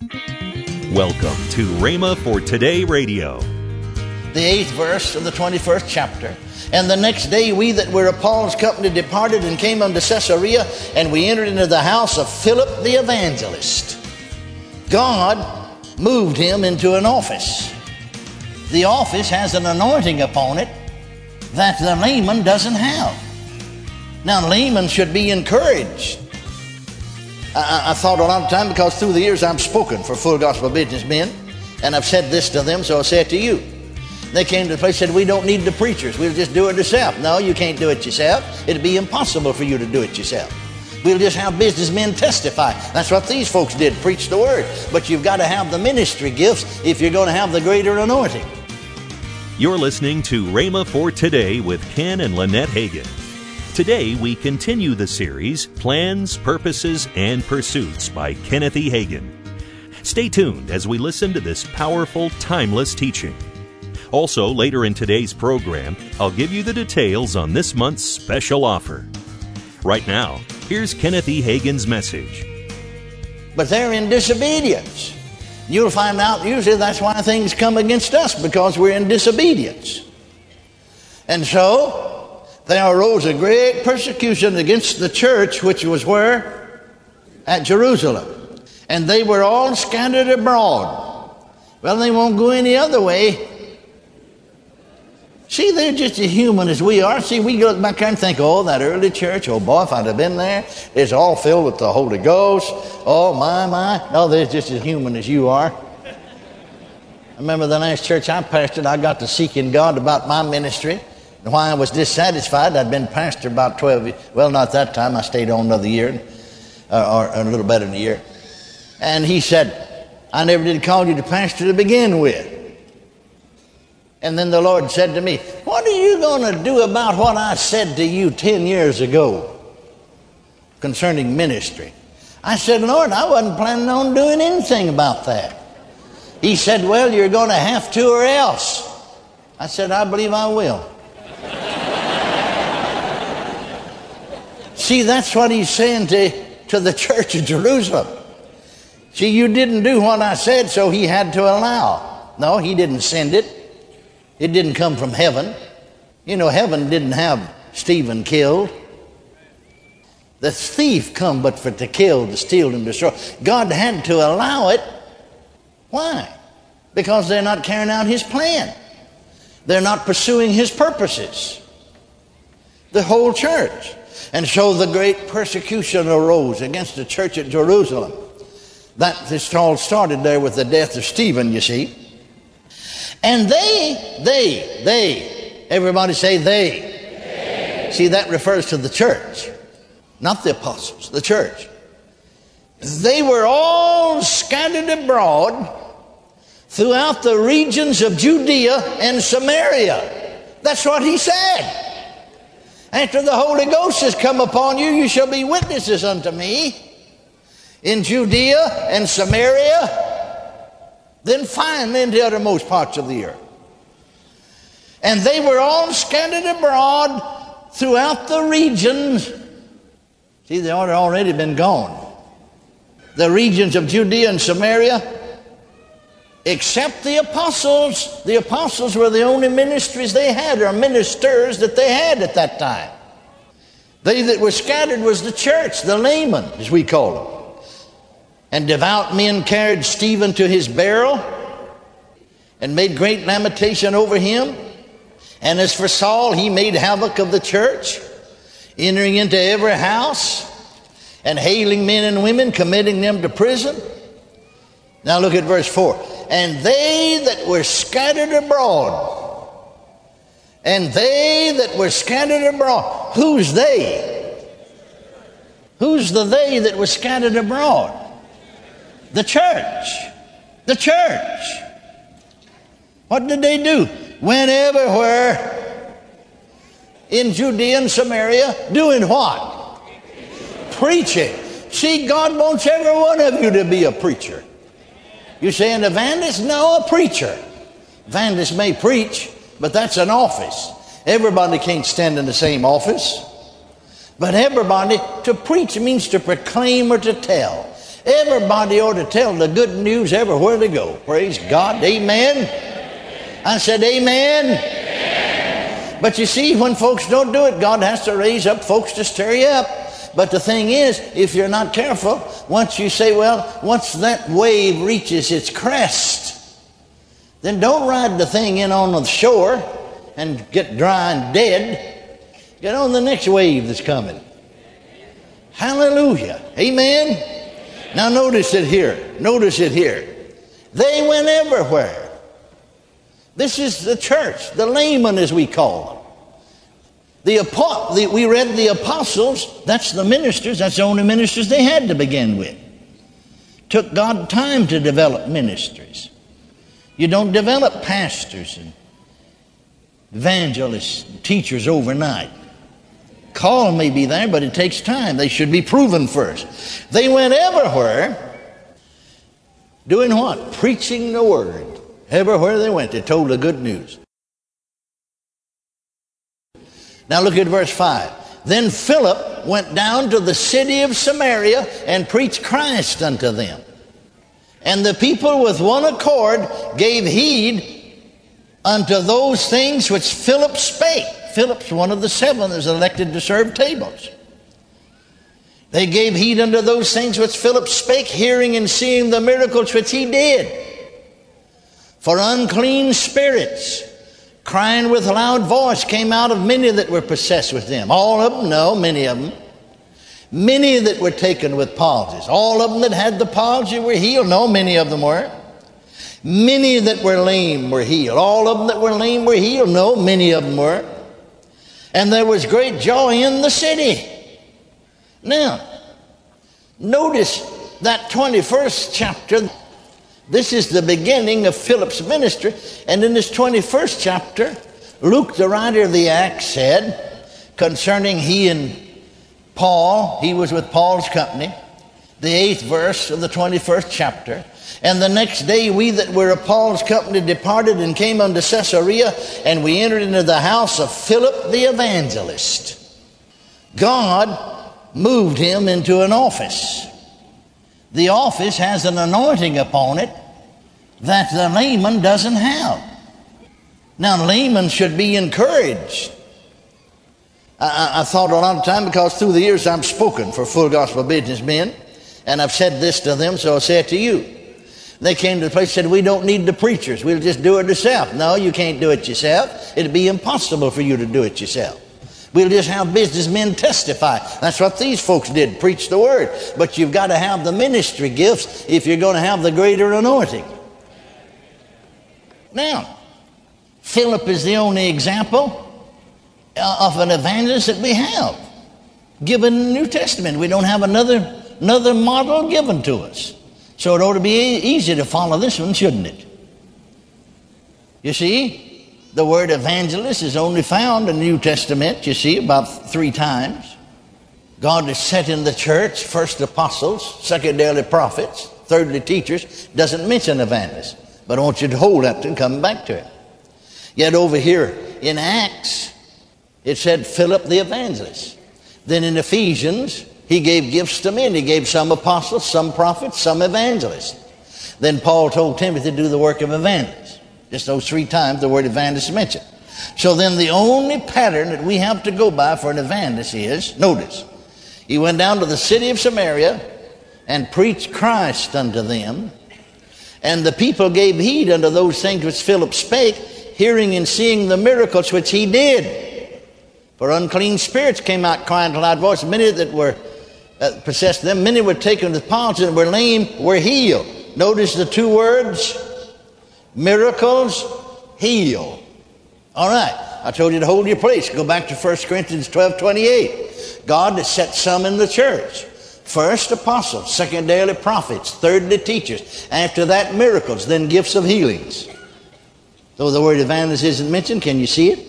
Welcome to Rhema for Today Radio. the eighth verse of the 21st chapter. And the next day we that were of Paul's company departed and came unto Caesarea, and we entered into the house of Philip the evangelist. God moved him into an office. The office has an anointing upon it that the layman doesn't have. Now, laymen should be encouraged. I, I- thought a lot of time because through the years I've spoken for full gospel businessmen, and I've said this to them, so I'll say it to you. They came to the place and said, We don't need the preachers. We'll just do it ourselves. No, you can't do it yourself. It'd be impossible for you to do it yourself. We'll just have businessmen testify. That's what these folks did, preach the word. But you've got to have the ministry gifts if you're going to have the greater anointing. You're listening to Rhema for Today with Ken and Lynette Hagin. Today we continue the series Plans, Purposes, and Pursuits by Kenneth E. Hagin. Stay tuned as we listen to this powerful, timeless teaching. Also, later in today's program, I'll give you the details on this month's special offer. Right now, here's Kenneth E. Hagin's message. But they're in disobedience. You'll find out usually that's why things come against us because we're in disobedience. And so there arose a great persecution against the church, which was where? At Jerusalem. And they were all scattered abroad. Well, they won't go any other way. See, they're just as human as we are. See, we look back there and think, oh, that early church, oh boy, if I'd have been there, it's all filled with the Holy Ghost. Oh, my, my. No, they're just as human as you are. I remember the last church I pastored, I got to seeking God about my ministry. Why I was dissatisfied, I'd been pastor about 12 years. Well, not that time. I stayed on another year, uh, or a little better than a year. And he said, I never did call you to pastor to begin with. And then the Lord said to me, What are you going to do about what I said to you 10 years ago concerning ministry? I said, Lord, I wasn't planning on doing anything about that. He said, Well, you're going to have to or else. I said, I believe I will. See, that's what he's saying to, to the church of Jerusalem. See, you didn't do what I said, so he had to allow. No, he didn't send it. It didn't come from heaven. You know, heaven didn't have Stephen killed. The thief come but for to kill, to steal, and destroy. God had to allow it. Why? Because they're not carrying out his plan. They're not pursuing his purposes. The whole church. And so the great persecution arose against the church at Jerusalem. That this all started there with the death of Stephen, you see. And they, they, they, everybody say they. See, that refers to the church, not the apostles, the church. They were all scattered abroad throughout the regions of Judea and Samaria. That's what he said. After the Holy Ghost has come upon you, you shall be witnesses unto me in Judea and Samaria then finally in the uttermost parts of the earth. And they were all scattered abroad throughout the regions. See, they ought already been gone. The regions of Judea and Samaria, except the apostles. The apostles were the only ministries they had, or ministers that they had at that time. They that were scattered was the church, the laymen, as we call them. And devout men carried Stephen to his burial and made great lamentation over him. And as for Saul, he made havoc of the church, entering into every house and hailing men and women, committing them to prison. Now look at verse 4. And they that were scattered abroad, and they that were scattered abroad, who's they? Who's the they that were scattered abroad? The church. The church. What did they do? Went everywhere in Judea and Samaria doing what? Preaching. See, God wants every one of you to be a preacher. You say an evangelist? No, a preacher. Evangelist may preach, but that's an office. Everybody can't stand in the same office. But everybody, to preach means to proclaim or to tell. Everybody ought to tell the good news everywhere they go. Praise God. Amen. I said, Amen. Amen. But you see, when folks don't do it, God has to raise up folks to stir you up. But the thing is, if you're not careful, once you say, well, once that wave reaches its crest, then don't ride the thing in on the shore and get dry and dead. Get on the next wave that's coming. Hallelujah. Amen. Now notice it here. Notice it here. They went everywhere. This is the church, the layman as we call them. The, the, we read the apostles, that's the ministers, that's the only ministers they had to begin with. Took God time to develop ministries. You don't develop pastors and evangelists, and teachers overnight. Call may be there, but it takes time. They should be proven first. They went everywhere doing what? Preaching the word. Everywhere they went, they told the good news. Now look at verse 5. Then Philip went down to the city of Samaria and preached Christ unto them. And the people with one accord gave heed unto those things which Philip spake. Philip's one of the seven that was elected to serve tables. They gave heed unto those things which Philip spake, hearing and seeing the miracles which he did. For unclean spirits, crying with a loud voice, came out of many that were possessed with them. All of them? No, many of them. Many that were taken with palsies. All of them that had the palsy were healed. No, many of them were. Many that were lame were healed. All of them that were lame were healed. No, many of them were. And there was great joy in the city. Now, notice that 21st chapter. This is the beginning of Philip's ministry. And in this 21st chapter, Luke, the writer of the Acts, said concerning he and Paul, he was with Paul's company, the eighth verse of the 21st chapter. And the next day, we that were of Paul's company departed and came unto Caesarea, and we entered into the house of Philip the evangelist. God moved him into an office. The office has an anointing upon it that the layman doesn't have. Now, laymen should be encouraged. I, I, thought a lot of time because through the years I've spoken for full gospel businessmen, and I've said this to them, so I'll say it to you. They came to the place and said, We don't need the preachers. We'll just do it ourselves. No, you can't do it yourself. It'd be impossible for you to do it yourself. We'll just have businessmen testify. That's what these folks did, preach the word. But you've got to have the ministry gifts if you're going to have the greater anointing. Now, Philip is the only example uh, of an evangelist that we have given in the New Testament. We don't have another, another model given to us. So it ought to be easy to follow this one, shouldn't it? You see, the word evangelist is only found in the New Testament, you see, about three times. God has set in the church first apostles, secondarily prophets, thirdly teachers, doesn't mention evangelists. But I want you to hold that and come back to it. Yet over here in Acts, it said Philip the evangelist. Then in Ephesians, he gave gifts to men. He gave some apostles, some prophets, some evangelists. Then Paul told Timothy to do the work of evangelist. Just those three times the word evangelist is mentioned. So then the only pattern that we have to go by for an evangelist is, notice, he went down to the city of Samaria and preached Christ unto them. And the people gave heed unto those things which Philip spake, hearing and seeing the miracles which he did. For unclean spirits came out crying with loud voice, many that were uh, possessed them. Many were taken with palsy and were lame, were healed. Notice the two words miracles, heal. All right. I told you to hold your place. Go back to 1 Corinthians 12 28. God has set some in the church. First, apostles. Secondarily, prophets. Thirdly, teachers. After that, miracles. Then, gifts of healings. Though the word evangelist isn't mentioned, can you see it?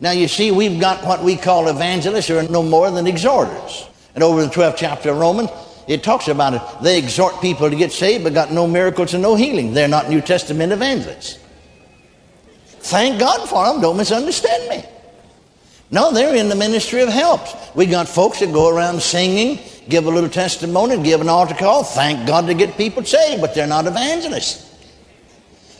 Now, you see, we've got what we call evangelists, who are no more than exhorters. And over the 12th chapter of Romans, it talks about it. They exhort people to get saved, but got no miracles and no healing. They're not New Testament evangelists. Thank God for them. Don't misunderstand me. No, they're in the ministry of helps. We got folks that go around singing, give a little testimony, give an altar call. Thank God to get people saved, but they're not evangelists.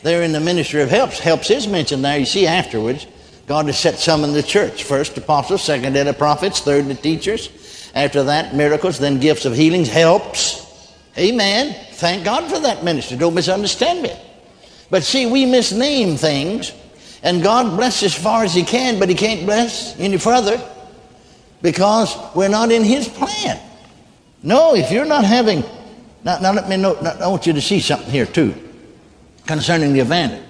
They're in the ministry of helps. Helps is mentioned there. You see afterwards, God has set some in the church. First apostles, second the prophets, third the teachers. After that, miracles, then gifts of healings, helps. Amen. Thank God for that ministry. Don't misunderstand me. But see, we misname things, and God bless as far as He can, but He can't bless any further because we're not in His plan. No, if you're not having, now, now let me know, now, I want you to see something here too concerning the evangelist.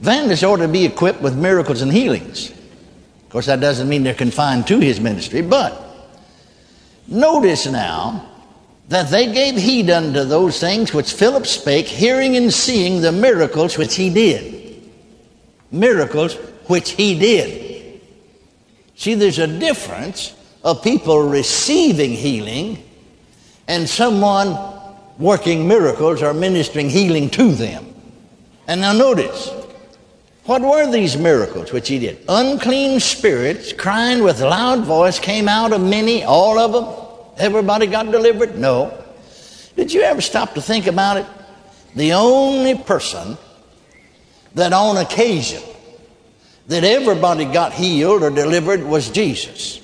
Evangelists ought to be equipped with miracles and healings. Of course, that doesn't mean they're confined to his ministry, but notice now that they gave heed unto those things which Philip spake, hearing and seeing the miracles which he did. Miracles which he did. See, there's a difference of people receiving healing and someone working miracles or ministering healing to them. And now notice, what were these miracles which he did? Unclean spirits, crying with loud voice, came out of many, all of them. Everybody got delivered? No. Did you ever stop to think about it? The only person that on occasion that everybody got healed or delivered was Jesus.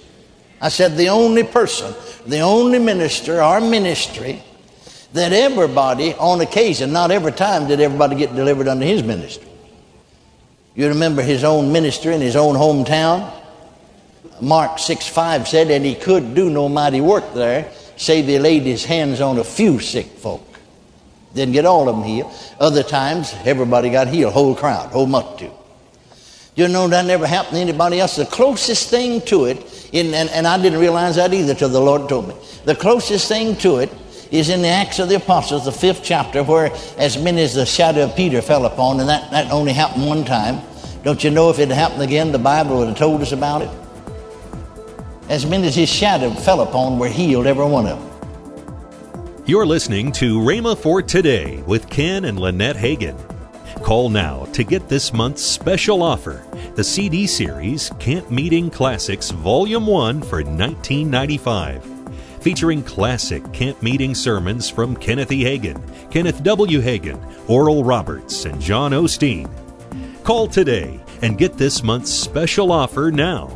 I said the only person, the only minister or ministry that everybody, on occasion, not every time did everybody get delivered under his ministry. You remember his own ministry in his own hometown? Mark 6 5 said, and he could do no mighty work there, save he laid his hands on a few sick folk. Didn't get all of them healed. Other times, everybody got healed, whole crowd, whole multitude. You know, that never happened to anybody else. The closest thing to it, in, and, and I didn't realize that either till the Lord told me. The closest thing to it is in the Acts of the Apostles, the fifth chapter, where as many as the shadow of Peter fell upon, and that, that only happened one time. Don't you know if it happened again, the Bible would have told us about it? As many as his shadow fell upon were healed, every one of them. You're listening to Rhema for Today with Ken and Lynette Hagin. Call now to get this month's special offer the CD series Camp Meeting Classics Volume 1 for 1995 featuring classic camp meeting sermons from Kenneth E. Hagin, Kenneth W. Hagin, Oral Roberts, and John Osteen. Call today and get this month's special offer now.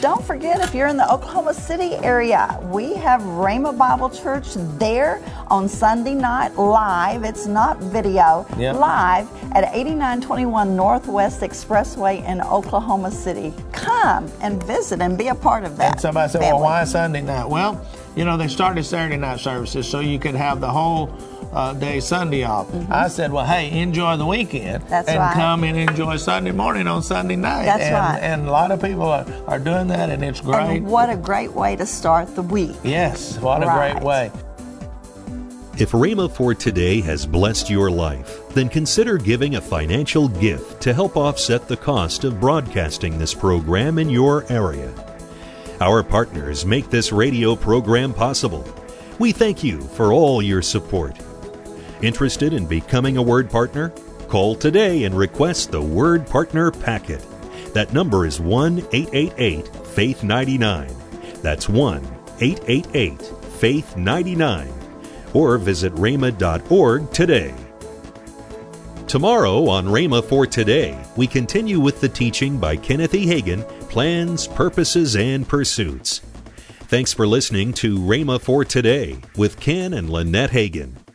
Don't forget, if you're in the Oklahoma City area, we have Rhema Bible Church there on Sunday night live. It's not video, live at 8921 Northwest Expressway in Oklahoma City. Come and visit and be a part of that. And somebody said, family. well, why Sunday night? Well, you know, they started Saturday night services so you could have the whole uh, day Sunday off. Mm-hmm. I said, well, hey, enjoy the weekend That's and right. come and enjoy Sunday morning on Sunday night. That's and, right. And a lot of people are, are doing that, and it's great. And what a great way to start the week. Yes, what a right. great way. If Rhema for today has blessed your life, then consider giving a financial gift to help offset the cost of broadcasting this program in your area. Our partners make this radio program possible. We thank you for all your support. Interested in becoming a Word Partner? Call today and request the Word Partner Packet. That number is 1 888 Faith 99. That's 1 888 Faith 99. Or visit rhema.org today. Tomorrow on Rhema for Today, we continue with the teaching by Kenneth E. Hagin Plans, Purposes, and Pursuits. Thanks for listening to Rhema for Today with Ken and Lynette Hagin.